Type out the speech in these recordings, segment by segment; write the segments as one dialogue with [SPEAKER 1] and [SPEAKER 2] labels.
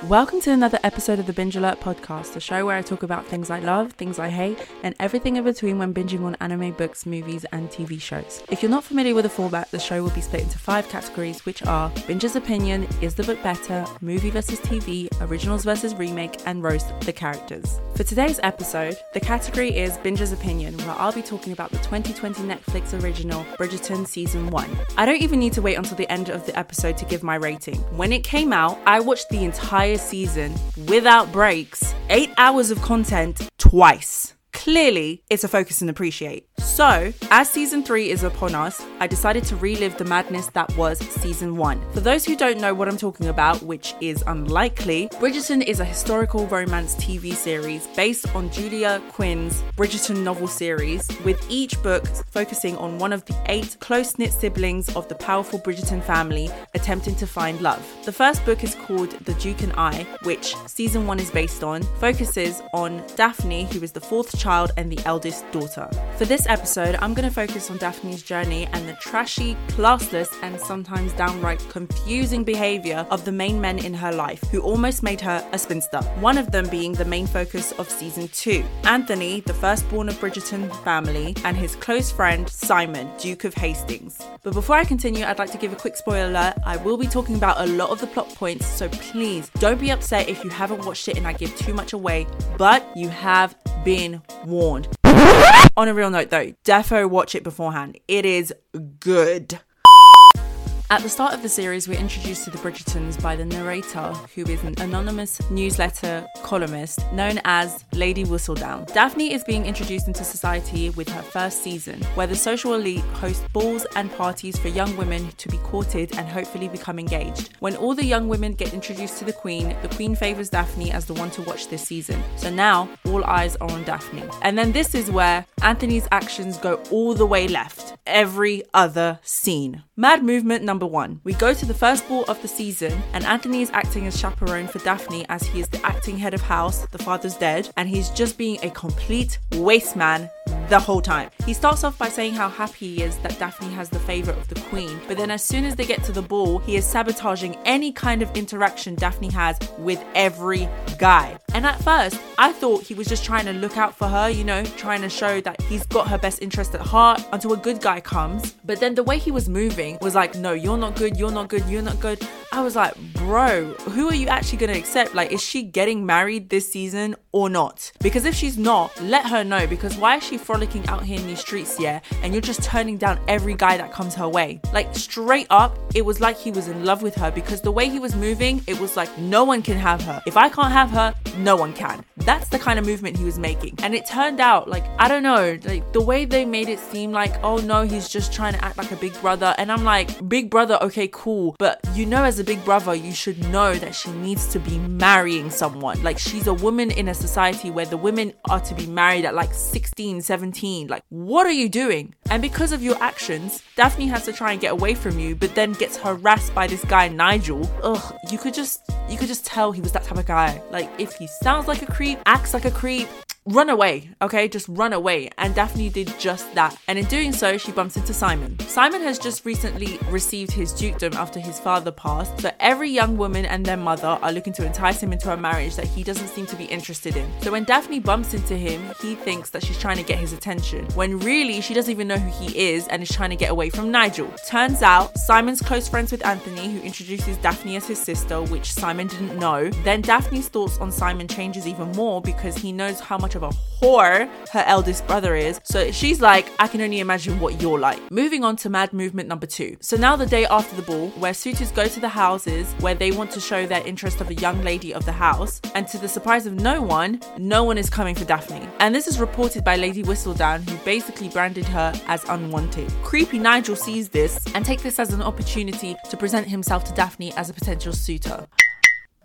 [SPEAKER 1] Welcome to another episode of the Binge Alert podcast, the show where I talk about things I love, things I hate, and everything in between when binging on anime, books, movies, and TV shows. If you're not familiar with the format, the show will be split into five categories, which are Binge's opinion, is the book better, movie versus TV, originals versus remake, and roast the characters. For today's episode, the category is Binge's opinion, where I'll be talking about the 2020 Netflix original Bridgerton season 1. I don't even need to wait until the end of the episode to give my rating. When it came out, I watched the entire season without breaks, 8 hours of content twice. Clearly, it's a focus and appreciate. So, as season 3 is upon us, I decided to relive the madness that was season 1. For those who don't know what I'm talking about, which is unlikely, Bridgerton is a historical romance TV series based on Julia Quinn's Bridgerton novel series, with each book focusing on one of the eight close knit siblings of the powerful Bridgerton family attempting to find love. The first book is called The Duke and I, which season 1 is based on, focuses on Daphne, who is the fourth child and the eldest daughter. For this episode, I'm going to focus on Daphne's journey and the trashy, classless, and sometimes downright confusing behavior of the main men in her life, who almost made her a spinster. One of them being the main focus of season 2 Anthony, the firstborn of Bridgerton family, and his close friend Simon, Duke of Hastings. But before I continue, I'd like to give a quick spoiler alert. I will be talking about a lot of the plot points, so please don't be upset if you haven't watched it and I give too much away, but you have been warned. On a real note though, defo watch it beforehand. It is good. At the start of the series, we're introduced to the Bridgertons by the narrator, who is an anonymous newsletter columnist known as Lady Whistledown. Daphne is being introduced into society with her first season, where the social elite host balls and parties for young women to be courted and hopefully become engaged. When all the young women get introduced to the Queen, the Queen favours Daphne as the one to watch this season. So now, all eyes are on Daphne. And then this is where Anthony's actions go all the way left. Every other scene. Mad movement number one. We go to the first ball of the season, and Anthony is acting as chaperone for Daphne as he is the acting head of house, the father's dead, and he's just being a complete waste man the whole time. He starts off by saying how happy he is that Daphne has the favour of the Queen, but then as soon as they get to the ball, he is sabotaging any kind of interaction Daphne has with every guy. And at first, I thought he was just trying to look out for her, you know, trying to show that he's got her best interest at heart until a good guy comes. But then the way he was moving was like, no, you're not good, you're not good, you're not good. I was like, bro, who are you actually going to accept? Like, is she getting married this season or not? Because if she's not, let her know. Because why is she frolicking out here in these streets, yeah? And you're just turning down every guy that comes her way. Like, straight up, it was like he was in love with her because the way he was moving, it was like, no one can have her. If I can't have her, no one can. That's the kind of movement he was making. And it turned out, like, I don't know, like, the way they made it seem like, oh no, he's just trying to act like a big brother. And I'm like, big brother, okay, cool. But you know, as a big brother, you should know that she needs to be marrying someone. Like, she's a woman in a society where the women are to be married at like 16, 17. Like, what are you doing? And because of your actions, Daphne has to try and get away from you, but then gets harassed by this guy, Nigel. Ugh, you could just, you could just tell he was that type of guy. Like, if he sounds like a creep, acts like a creep, run away, okay? Just run away. And Daphne did just that. And in doing so, she bumps into Simon. Simon has just recently received his dukedom after his father passed. So every young woman and their mother are looking to entice him into a marriage that he doesn't seem to be interested in. So when Daphne bumps into him, he thinks that she's trying to get his attention, when really she doesn't even know who he is and is trying to get away from Nigel. Turns out, Simon's close friends with Anthony, who introduces Daphne as his sister, which Simon didn't know. Then Daphne's thoughts on Simon changes even more because he knows how much of a whore her eldest brother is. So she's like, I can only imagine what you're like. Moving on to mad movement number two. So now the day after the ball, where suitors go to the houses where they want to show their interest of a young lady of the house, and to the surprise of no one, no one is coming for Daphne. And this is reported by Lady Whistledown, who basically branded her as unwanted. Creepy Nigel sees this and takes this as an opportunity to present himself to Daphne as a potential suitor.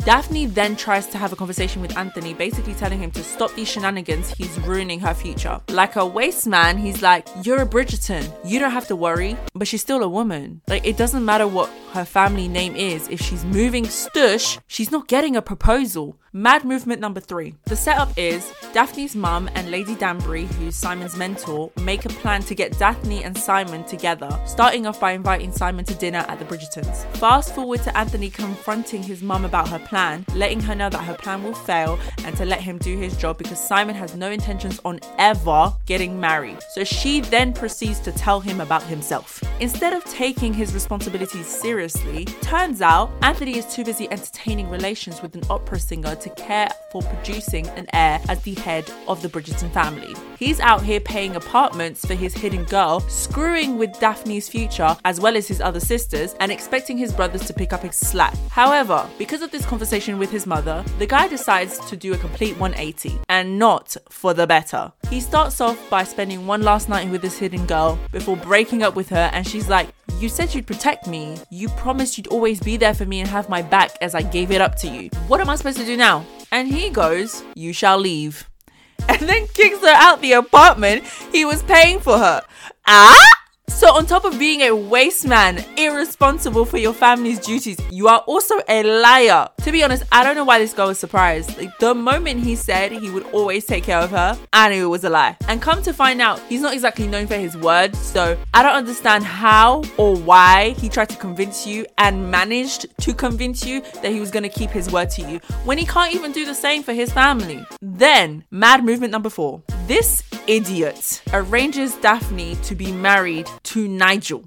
[SPEAKER 1] Daphne then tries to have a conversation with Anthony, basically telling him to stop these shenanigans. He's ruining her future. Like a waste man, he's like, You're a Bridgerton. You don't have to worry. But she's still a woman. Like, it doesn't matter what her family name is, if she's moving stush, she's not getting a proposal. Mad movement number three. The setup is Daphne's mum and Lady Danbury, who's Simon's mentor, make a plan to get Daphne and Simon together, starting off by inviting Simon to dinner at the Bridgertons. Fast forward to Anthony confronting his mum about her plan, letting her know that her plan will fail and to let him do his job because Simon has no intentions on ever getting married. So she then proceeds to tell him about himself. Instead of taking his responsibilities seriously, turns out Anthony is too busy entertaining relations with an opera singer to care for producing an heir as the head of the Bridgerton family. He's out here paying apartments for his hidden girl, screwing with Daphne's future as well as his other sisters, and expecting his brothers to pick up his slack. However, because of this conversation with his mother, the guy decides to do a complete 180 and not for the better. He starts off by spending one last night with his hidden girl before breaking up with her, and she's like, You said you'd protect me. You promised you'd always be there for me and have my back as I gave it up to you. What am I supposed to do now? And he goes, You shall leave. And then kicks her out the apartment he was paying for her. Ah! So, on top of being a waste man, irresponsible for your family's duties, you are also a liar. To be honest, I don't know why this girl was surprised. Like, the moment he said he would always take care of her, I knew it was a lie. And come to find out, he's not exactly known for his words, so I don't understand how or why he tried to convince you and managed to convince you that he was going to keep his word to you when he can't even do the same for his family. Then, mad movement number four. This idiot arranges Daphne to be married to Nigel.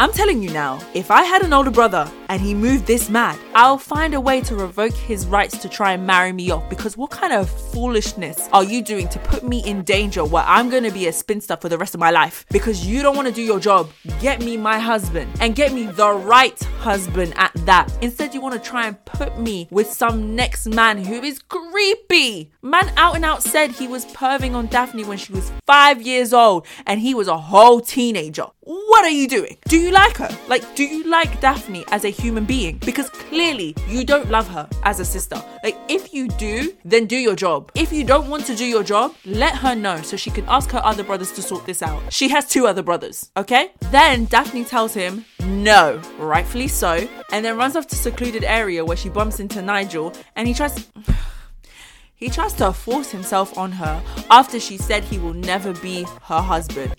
[SPEAKER 1] I'm telling you now, if I had an older brother and he moved this mad, I'll find a way to revoke his rights to try and marry me off because what kind of foolishness are you doing to put me in danger where I'm gonna be a spinster for the rest of my life? Because you don't wanna do your job, get me my husband and get me the right husband at that. Instead, you wanna try and put me with some next man who is creepy. Man out and out said he was perving on Daphne when she was five years old and he was a whole teenager. What are you doing? Do like her? Like, do you like Daphne as a human being? Because clearly you don't love her as a sister. Like, if you do, then do your job. If you don't want to do your job, let her know so she can ask her other brothers to sort this out. She has two other brothers, okay? Then Daphne tells him no, rightfully so, and then runs off to secluded area where she bumps into Nigel and he tries he tries to force himself on her after she said he will never be her husband.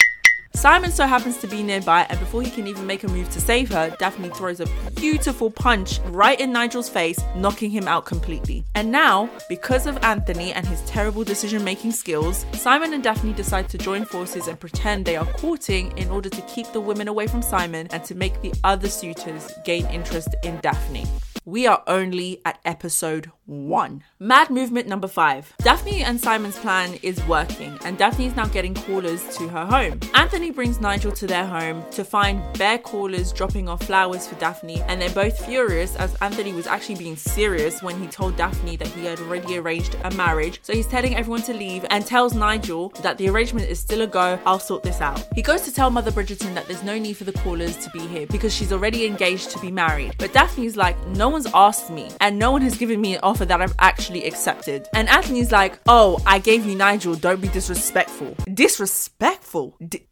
[SPEAKER 1] Simon so happens to be nearby, and before he can even make a move to save her, Daphne throws a beautiful punch right in Nigel's face, knocking him out completely. And now, because of Anthony and his terrible decision making skills, Simon and Daphne decide to join forces and pretend they are courting in order to keep the women away from Simon and to make the other suitors gain interest in Daphne. We are only at episode one. Mad movement number five. Daphne and Simon's plan is working, and Daphne is now getting callers to her home. Anthony brings Nigel to their home to find bare callers dropping off flowers for Daphne, and they're both furious as Anthony was actually being serious when he told Daphne that he had already arranged a marriage. So he's telling everyone to leave and tells Nigel that the arrangement is still a go, I'll sort this out. He goes to tell Mother Bridgerton that there's no need for the callers to be here because she's already engaged to be married. But Daphne's like, no one's asked me, and no one has given me an offer that I've actually accepted. And Anthony's like, oh, I gave you Nigel, don't be disrespectful. Disrespectful? Di-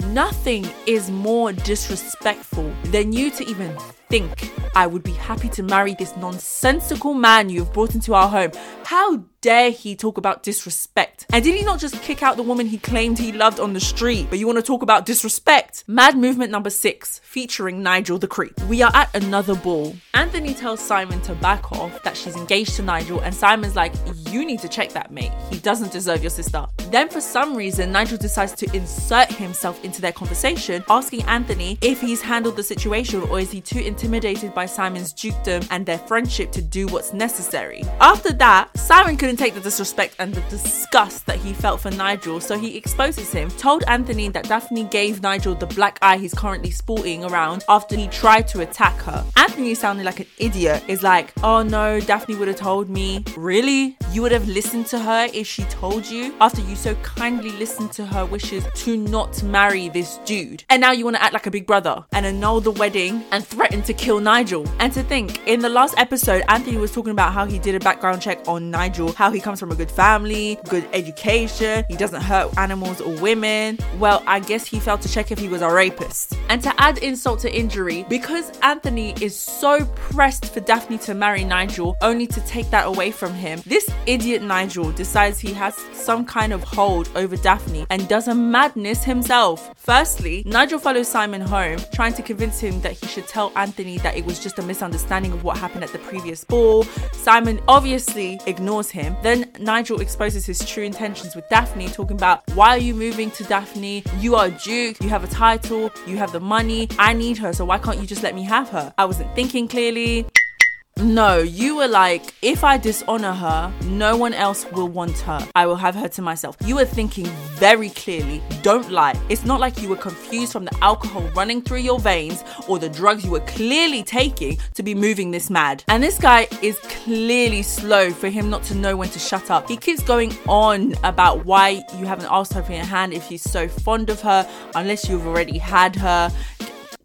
[SPEAKER 1] Nothing is more disrespectful than you to even think I would be happy to marry this nonsensical man you've brought into our home. How dare he talk about disrespect? And did he not just kick out the woman he claimed he loved on the street? But you want to talk about disrespect? Mad movement number six, featuring Nigel the Creep. We are at another ball. Anthony tells Simon to back off, that she's engaged to Nigel, and Simon's like, You need to check that, mate. He doesn't deserve your sister. Then, for some reason, Nigel decides to insert himself into their conversation, asking Anthony if he's handled the situation or is he too intimidated by Simon's dukedom and their friendship to do what's necessary. After that, Simon couldn't take the disrespect and the disgust that he felt for Nigel, so he exposes him, told Anthony that Daphne gave Nigel the black eye he's currently sporting around after he tried to attack her. Anthony, sounded like an idiot, is like, Oh no, Daphne would have told me. Really? You would have listened to her if she told you after you so kindly listened to her wishes to not marry this dude. And now you want to act like a big brother and annul the wedding and threaten to kill Nigel. And to think, in the last episode, Anthony was talking about how he did a background check on Nigel, how he comes from a good family, good education, he doesn't hurt animals or women. Well, I guess he failed to check if he was a rapist. And to add insult to injury, because Anthony is so pressed for Daphne to marry Nigel, only to take that away from him, this idiot Nigel decides he has some kind of hold over Daphne and does a madness himself. Firstly, Nigel follows Simon home, trying to convince him that he should tell Anthony that it was just a misunderstanding of what happened at the previous ball. Simon obviously ignores him. Then Nigel exposes his true intentions with Daphne, talking about why are you moving to Daphne? You are a duke, you have a title, you have the money. I need her, so why can't you just let me have her? I wasn't thinking clearly. No, you were like, if I dishonor her, no one else will want her. I will have her to myself. You were thinking very clearly. Don't lie. It's not like you were confused from the alcohol running through your veins or the drugs you were clearly taking to be moving this mad. And this guy is clearly slow for him not to know when to shut up. He keeps going on about why you haven't asked her for your hand if he's so fond of her, unless you've already had her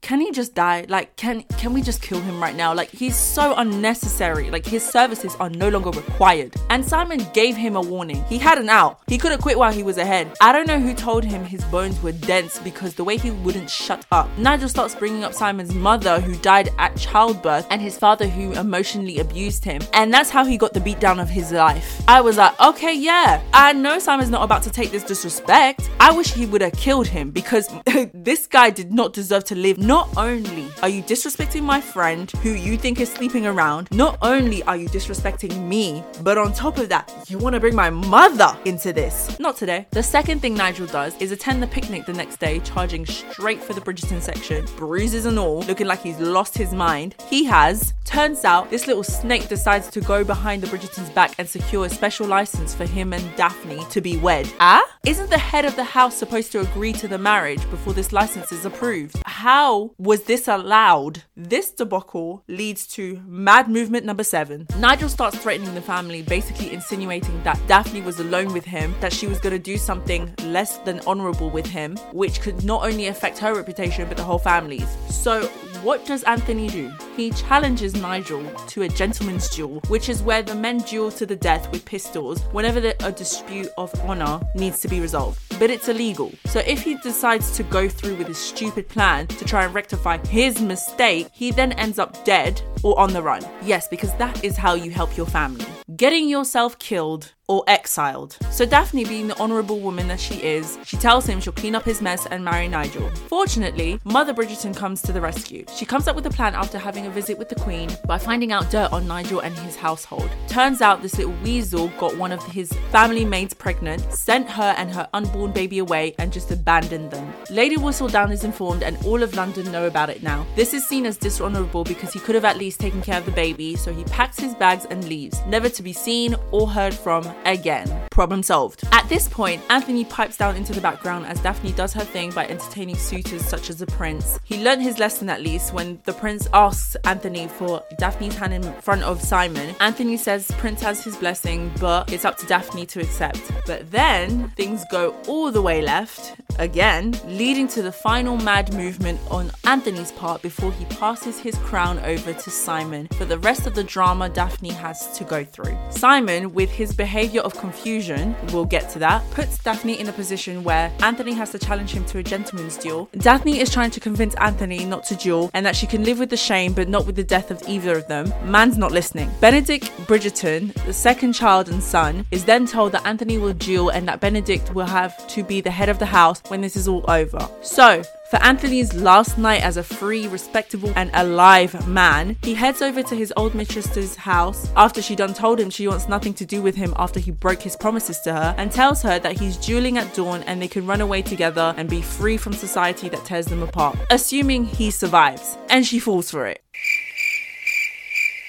[SPEAKER 1] can he just die? Like, can can we just kill him right now? Like, he's so unnecessary. Like, his services are no longer required. And Simon gave him a warning. He had an out. He could have quit while he was ahead. I don't know who told him his bones were dense because the way he wouldn't shut up. Nigel starts bringing up Simon's mother who died at childbirth and his father who emotionally abused him. And that's how he got the beatdown of his life. I was like, okay, yeah. I know Simon's not about to take this disrespect. I wish he would have killed him because this guy did not deserve to live. Not only are you disrespecting my friend who you think is sleeping around, not only are you disrespecting me, but on top of that, you want to bring my mother into this. Not today. The second thing Nigel does is attend the picnic the next day, charging straight for the Bridgerton section, bruises and all, looking like he's lost his mind. He has. Turns out this little snake decides to go behind the Bridgerton's back and secure a special license for him and Daphne to be wed. Ah? Isn't the head of the house supposed to agree to the marriage before this license is approved? How was this allowed? This debacle leads to mad movement number seven. Nigel starts threatening the family, basically insinuating that Daphne was alone with him, that she was going to do something less than honorable with him, which could not only affect her reputation but the whole family's. So, what does Anthony do? He challenges Nigel to a gentleman's duel, which is where the men duel to the death with pistols whenever a dispute of honor needs to be resolved. But it's illegal. So if he decides to go through with his stupid plan to try and rectify his mistake, he then ends up dead or on the run. Yes, because that is how you help your family. Getting yourself killed or exiled. So Daphne, being the honourable woman that she is, she tells him she'll clean up his mess and marry Nigel. Fortunately, Mother Bridgerton comes to the rescue. She comes up with a plan after having a visit with the Queen by finding out dirt on Nigel and his household. Turns out this little weasel got one of his family maids pregnant, sent her and her unborn baby away, and just abandoned them. Lady Whistledown is informed, and all of London know about it now. This is seen as dishonourable because he could have at least taken care of the baby, so he packs his bags and leaves, never to be seen or heard from again. Problem solved. At this point, Anthony pipes down into the background as Daphne does her thing by entertaining suitors such as the prince. He learned his lesson at least when the prince asks Anthony for Daphne's hand in front of Simon. Anthony says Prince has his blessing, but it's up to Daphne to accept. But then things go all the way left again, leading to the final mad movement on Anthony's part before he passes his crown over to Simon for the rest of the drama Daphne has to go through. Simon, with his behavior of confusion, we'll get to that, puts Daphne in a position where Anthony has to challenge him to a gentleman's duel. Daphne is trying to convince Anthony not to duel and that she can live with the shame but not with the death of either of them. Man's not listening. Benedict Bridgerton, the second child and son, is then told that Anthony will duel and that Benedict will have to be the head of the house when this is all over. So, for Anthony's last night as a free, respectable, and alive man, he heads over to his old mistress's house after she done told him she wants nothing to do with him after he broke his promises to her and tells her that he's dueling at dawn and they can run away together and be free from society that tears them apart, assuming he survives. And she falls for it.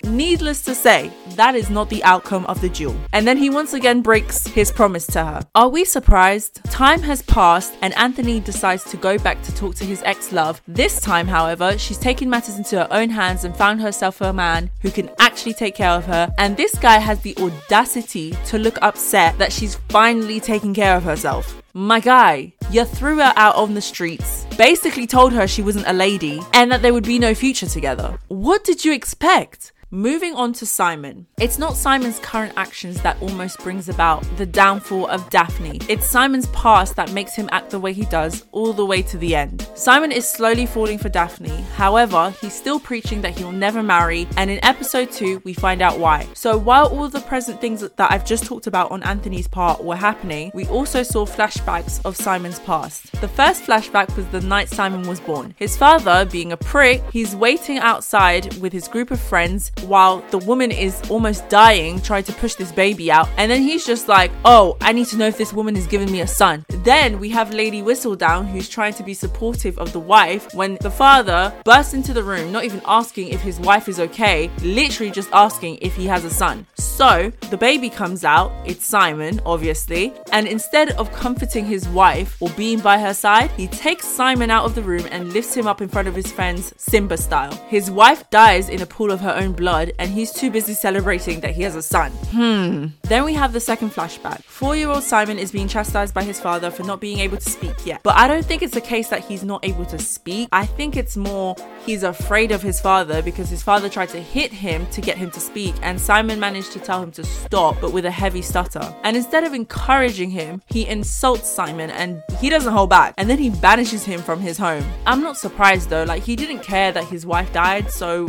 [SPEAKER 1] Needless to say, that is not the outcome of the duel. And then he once again breaks his promise to her. Are we surprised? Time has passed, and Anthony decides to go back to talk to his ex love. This time, however, she's taken matters into her own hands and found herself a man who can actually take care of her. And this guy has the audacity to look upset that she's finally taking care of herself. My guy, you threw her out on the streets, basically told her she wasn't a lady and that there would be no future together. What did you expect? Moving on to Simon. It's not Simon's current actions that almost brings about the downfall of Daphne. It's Simon's past that makes him act the way he does all the way to the end. Simon is slowly falling for Daphne. However, he's still preaching that he'll never marry, and in episode 2, we find out why. So, while all the present things that I've just talked about on Anthony's part were happening, we also saw flashbacks of Simon's past. The first flashback was the night Simon was born. His father, being a prick, he's waiting outside with his group of friends while the woman is almost dying trying to push this baby out. And then he's just like, oh, I need to know if this woman is giving me a son. Then we have Lady Whistledown who's trying to be supportive of the wife when the father bursts into the room, not even asking if his wife is okay, literally just asking if he has a son. So the baby comes out, it's Simon, obviously, and instead of comforting his wife or being by her side, he takes Simon out of the room and lifts him up in front of his friends, Simba style. His wife dies in a pool of her own blood blood and he's too busy celebrating that he has a son. Hmm. Then we have the second flashback. Four year old Simon is being chastised by his father for not being able to speak yet. But I don't think it's a case that he's not able to speak. I think it's more he's afraid of his father because his father tried to hit him to get him to speak and Simon managed to tell him to stop but with a heavy stutter. And instead of encouraging him, he insults Simon and he doesn't hold back and then he banishes him from his home. I'm not surprised though, like he didn't care that his wife died, so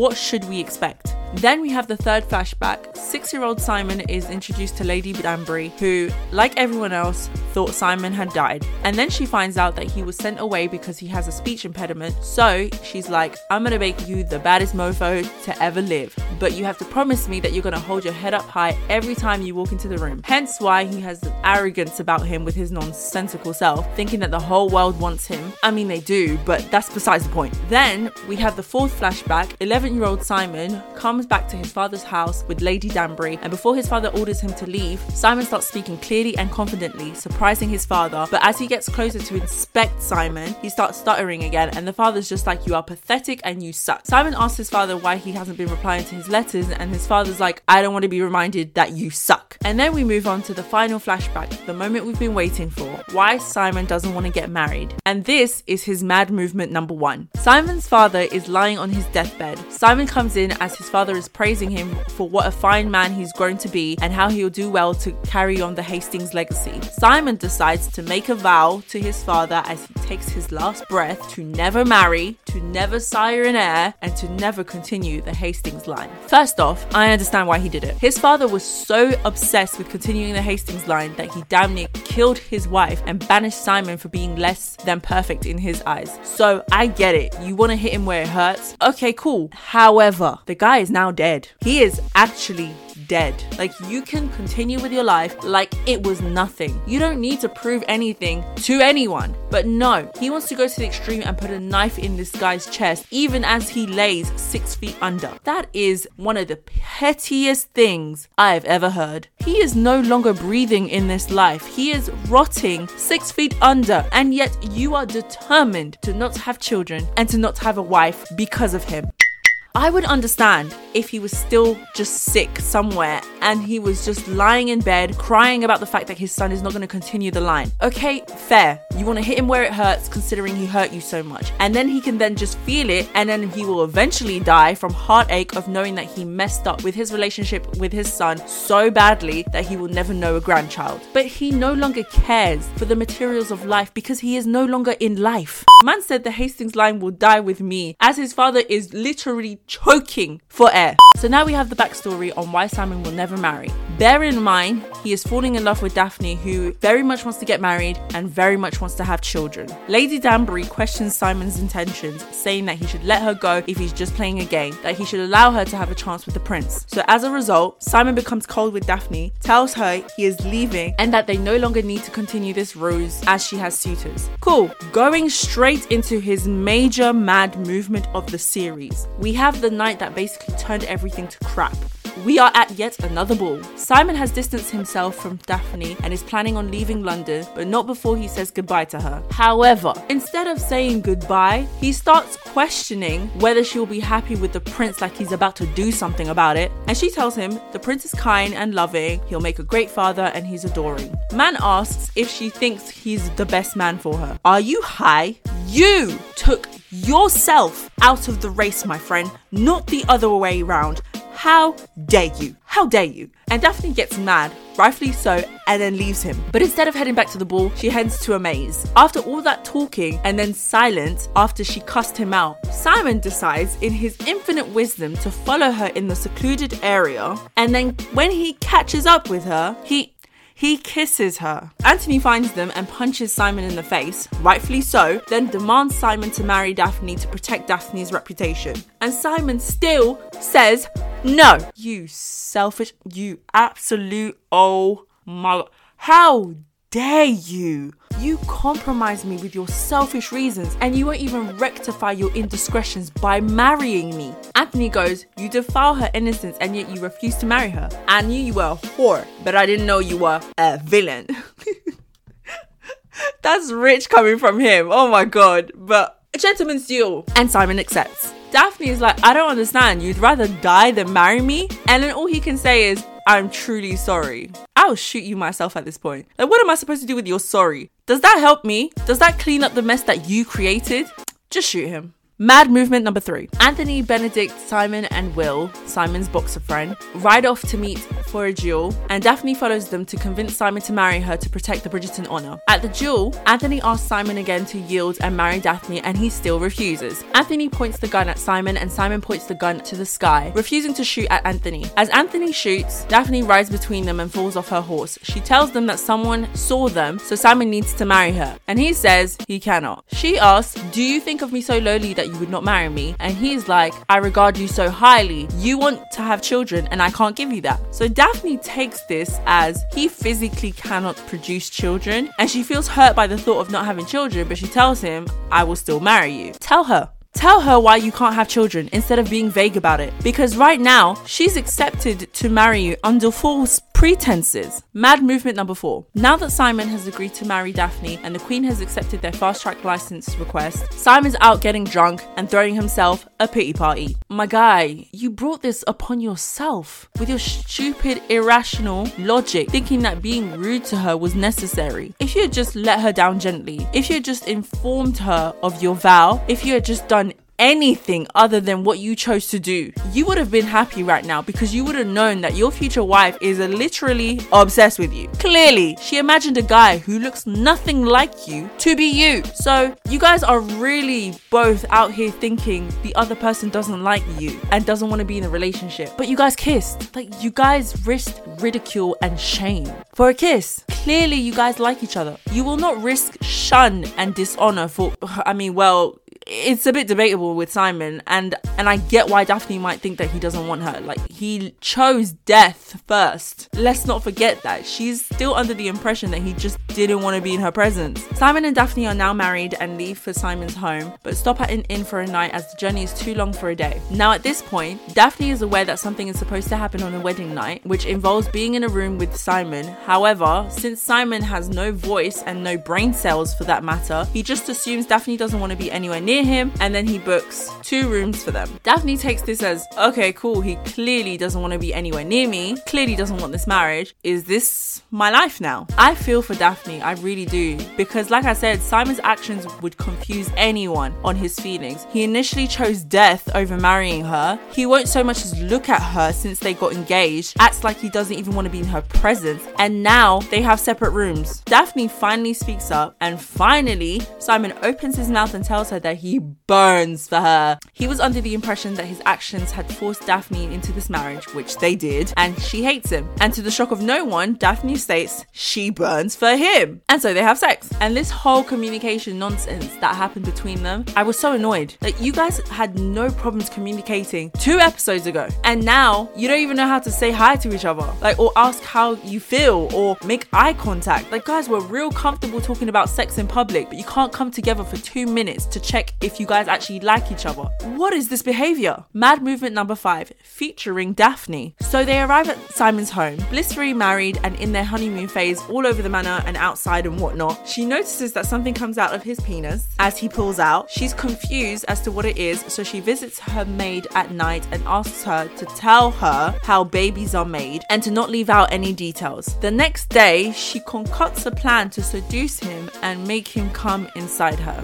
[SPEAKER 1] what should we expect? expect. Then we have the third flashback. Six year old Simon is introduced to Lady Danbury, who, like everyone else, thought Simon had died. And then she finds out that he was sent away because he has a speech impediment. So she's like, I'm gonna make you the baddest mofo to ever live. But you have to promise me that you're gonna hold your head up high every time you walk into the room. Hence why he has the arrogance about him with his nonsensical self, thinking that the whole world wants him. I mean, they do, but that's besides the point. Then we have the fourth flashback 11 year old Simon comes comes back to his father's house with Lady Danbury, and before his father orders him to leave, Simon starts speaking clearly and confidently, surprising his father. But as he gets closer to inspect Simon, he starts stuttering again, and the father's just like, You are pathetic and you suck. Simon asks his father why he hasn't been replying to his letters, and his father's like, I don't want to be reminded that you suck. And then we move on to the final flashback, the moment we've been waiting for why Simon doesn't want to get married. And this is his mad movement number one. Simon's father is lying on his deathbed. Simon comes in as his father is praising him for what a fine man he's grown to be and how he'll do well to carry on the Hastings legacy. Simon decides to make a vow to his father as he takes his last breath to never marry, to never sire an heir, and to never continue the Hastings line. First off, I understand why he did it. His father was so obsessed with continuing the Hastings line that he damn near killed his wife and banished Simon for being less than perfect in his eyes. So I get it. You want to hit him where it hurts? Okay, cool. However, the guy is now now dead. He is actually dead. Like you can continue with your life like it was nothing. You don't need to prove anything to anyone. But no, he wants to go to the extreme and put a knife in this guy's chest, even as he lays six feet under. That is one of the pettiest things I've ever heard. He is no longer breathing in this life. He is rotting six feet under, and yet you are determined to not have children and to not have a wife because of him. I would understand if he was still just sick somewhere and he was just lying in bed crying about the fact that his son is not going to continue the line. Okay, fair. You want to hit him where it hurts considering he hurt you so much. And then he can then just feel it and then he will eventually die from heartache of knowing that he messed up with his relationship with his son so badly that he will never know a grandchild. But he no longer cares for the materials of life because he is no longer in life. Man said the Hastings line will die with me as his father is literally choking for air. So now we have the backstory on why Simon will never marry. Bear in mind, he is falling in love with Daphne, who very much wants to get married and very much wants to have children. Lady Danbury questions Simon's intentions, saying that he should let her go if he's just playing a game, that he should allow her to have a chance with the prince. So as a result, Simon becomes cold with Daphne, tells her he is leaving, and that they no longer need to continue this ruse as she has suitors. Cool. Going straight into his major mad movement of the series, we have have the night that basically turned everything to crap. We are at yet another ball. Simon has distanced himself from Daphne and is planning on leaving London, but not before he says goodbye to her. However, instead of saying goodbye, he starts questioning whether she will be happy with the prince like he's about to do something about it. And she tells him the prince is kind and loving, he'll make a great father, and he's adoring. Man asks if she thinks he's the best man for her. Are you high? You took yourself out of the race, my friend, not the other way around. How dare you? How dare you? And Daphne gets mad, rightfully so, and then leaves him. But instead of heading back to the ball, she heads to a maze. After all that talking and then silence after she cussed him out, Simon decides, in his infinite wisdom, to follow her in the secluded area. And then when he catches up with her, he he kisses her. Anthony finds them and punches Simon in the face, rightfully so, then demands Simon to marry Daphne to protect Daphne's reputation. And Simon still says no. You selfish, you absolute, oh my, how dare you? You compromise me with your selfish reasons and you won't even rectify your indiscretions by marrying me. Anthony goes, You defile her innocence and yet you refuse to marry her. I knew you were a whore, but I didn't know you were a villain. That's rich coming from him. Oh my god. But a gentleman's duel. And Simon accepts. Daphne is like, I don't understand. You'd rather die than marry me? And then all he can say is, I'm truly sorry. I'll shoot you myself at this point. Like, what am I supposed to do with your sorry? Does that help me? Does that clean up the mess that you created? Just shoot him. Mad movement number three. Anthony, Benedict, Simon, and Will, Simon's boxer friend, ride off to meet for a duel, and Daphne follows them to convince Simon to marry her to protect the Bridgerton honour. At the duel, Anthony asks Simon again to yield and marry Daphne, and he still refuses. Anthony points the gun at Simon, and Simon points the gun to the sky, refusing to shoot at Anthony. As Anthony shoots, Daphne rides between them and falls off her horse. She tells them that someone saw them, so Simon needs to marry her, and he says he cannot. She asks, Do you think of me so lowly that that you would not marry me. And he's like, I regard you so highly. You want to have children and I can't give you that. So Daphne takes this as he physically cannot produce children and she feels hurt by the thought of not having children, but she tells him, I will still marry you. Tell her. Tell her why you can't have children instead of being vague about it. Because right now, she's accepted to marry you under false pretenses. Mad movement number four. Now that Simon has agreed to marry Daphne and the Queen has accepted their fast track license request, Simon's out getting drunk and throwing himself a pity party. My guy, you brought this upon yourself with your stupid, irrational logic, thinking that being rude to her was necessary. If you had just let her down gently, if you had just informed her of your vow, if you had just done anything other than what you chose to do, you would have been happy right now because you would have known that your future wife is literally obsessed with you. Clearly, she imagined a guy who looks nothing like you to be you. So, you guys are really both out here thinking the other person doesn't like you and doesn't want to be in a relationship. But you guys kissed. Like, you guys risked ridicule and shame for a kiss. Clearly, you guys like each other. You will not risk shun and dishonor for, I mean, well, it's a bit debatable with Simon and and I get why Daphne might think that he doesn't want her. Like he chose death first. Let's not forget that. She's still under the impression that he just didn't want to be in her presence. Simon and Daphne are now married and leave for Simon's home, but stop at an inn for a night as the journey is too long for a day. Now at this point, Daphne is aware that something is supposed to happen on the wedding night, which involves being in a room with Simon. However, since Simon has no voice and no brain cells for that matter, he just assumes Daphne doesn't want to be anywhere near near him and then he books two rooms for them. Daphne takes this as okay, cool. He clearly doesn't want to be anywhere near me, clearly doesn't want this marriage. Is this my life now? I feel for Daphne, I really do. Because, like I said, Simon's actions would confuse anyone on his feelings. He initially chose death over marrying her. He won't so much as look at her since they got engaged, acts like he doesn't even want to be in her presence, and now they have separate rooms. Daphne finally speaks up, and finally, Simon opens his mouth and tells her that he burns for her. He was under the impression that his actions had forced Daphne into this marriage, which they did, and she hates him. And to the shock of no one, Daphne states she burns for him. And so they have sex. And this whole communication nonsense that happened between them, I was so annoyed. Like, you guys had no problems communicating two episodes ago. And now you don't even know how to say hi to each other, like, or ask how you feel, or make eye contact. Like, guys, we're real comfortable talking about sex in public, but you can't come together for two minutes to check if you guys actually like each other. What is this behavior? Mad movement number five, featuring Daphne. So they arrive at Simon's home, blissfully married and in their honeymoon phase, all over the manor and outside and whatnot. She notices that something comes out of his penis as he pulls out. She's confused as to what it is, so she visits her maid at night and asks her to tell her how babies are made and to not leave out any details. The next day, she concocts a plan to seduce him and make him come inside her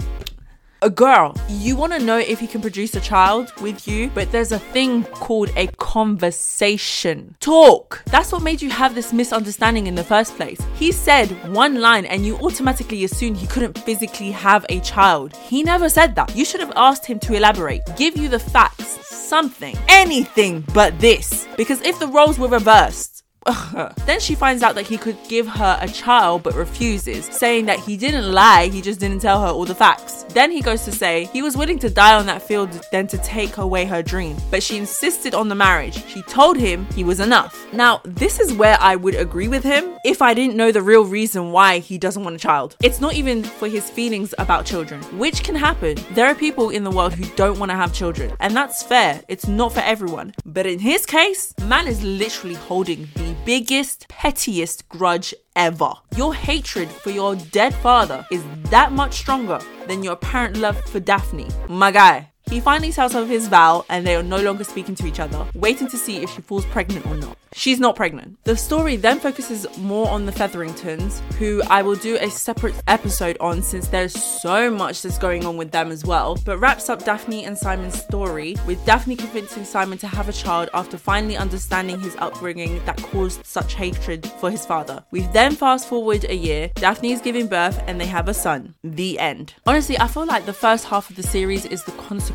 [SPEAKER 1] a girl, you want to know if he can produce a child with you, but there's a thing called a conversation. Talk. That's what made you have this misunderstanding in the first place. He said one line and you automatically assumed he couldn't physically have a child. He never said that. You should have asked him to elaborate, give you the facts, something, anything but this. Because if the roles were reversed, then she finds out that he could give her a child but refuses, saying that he didn't lie, he just didn't tell her all the facts. Then he goes to say he was willing to die on that field than to take away her dream, but she insisted on the marriage. She told him he was enough. Now, this is where I would agree with him if I didn't know the real reason why he doesn't want a child. It's not even for his feelings about children, which can happen. There are people in the world who don't want to have children, and that's fair. It's not for everyone. But in his case, man is literally holding the biggest, pettiest grudge ever. Your hatred for your dead father is that much stronger than your apparent love for Daphne. My guy. He finally tells her of his vow and they are no longer speaking to each other, waiting to see if she falls pregnant or not. She's not pregnant. The story then focuses more on the Featheringtons, who I will do a separate episode on since there's so much that's going on with them as well, but wraps up Daphne and Simon's story with Daphne convincing Simon to have a child after finally understanding his upbringing that caused such hatred for his father. We then fast forward a year, Daphne is giving birth and they have a son. The end. Honestly, I feel like the first half of the series is the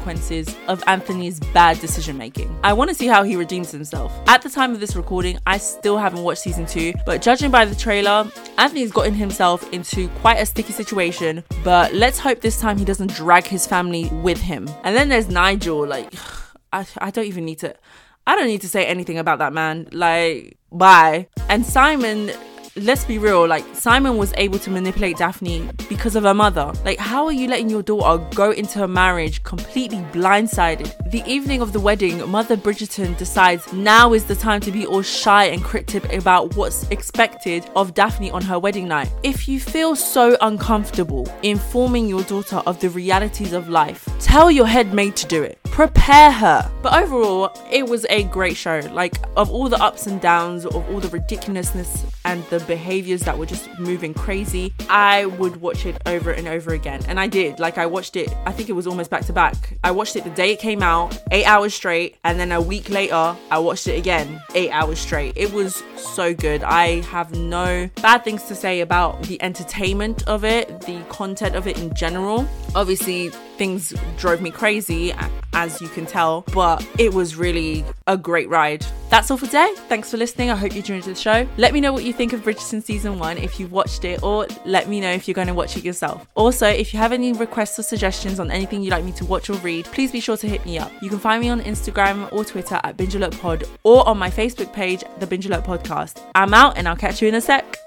[SPEAKER 1] consequences of Anthony's bad decision making. I want to see how he redeems himself. At the time of this recording, I still haven't watched season two. But judging by the trailer, Anthony's gotten himself into quite a sticky situation. But let's hope this time he doesn't drag his family with him. And then there's Nigel. Like, I, I don't even need to. I don't need to say anything about that man. Like, bye. And Simon let's be real, like Simon was able to manipulate Daphne because of her mother. Like, how are you letting your daughter go into a marriage completely blindsided? The evening of the wedding, Mother Bridgerton decides now is the time to be all shy and cryptic about what's expected of Daphne on her wedding night. If you feel so uncomfortable informing your daughter of the realities of life, tell your head maid to do it. Prepare her. But overall, it was a great show. Like, of all the ups and downs, of all the ridiculousness and the behaviors that were just moving crazy, I would watch it over and over again. And I did. Like, I watched it, I think it was almost back to back. I watched it the day it came out, eight hours straight. And then a week later, I watched it again, eight hours straight. It was so good. I have no bad things to say about the entertainment of it, the content of it in general. Obviously, things drove me crazy, as you can tell, but it was really a great ride. That's all for today. Thanks for listening. I hope you enjoyed the show. Let me know what you think of Bridgerton season one if you've watched it, or let me know if you're going to watch it yourself. Also, if you have any requests or suggestions on anything you'd like me to watch or read, please be sure to hit me up. You can find me on Instagram or Twitter at Binge Pod or on my Facebook page, The Binge Podcast. I'm out and I'll catch you in a sec.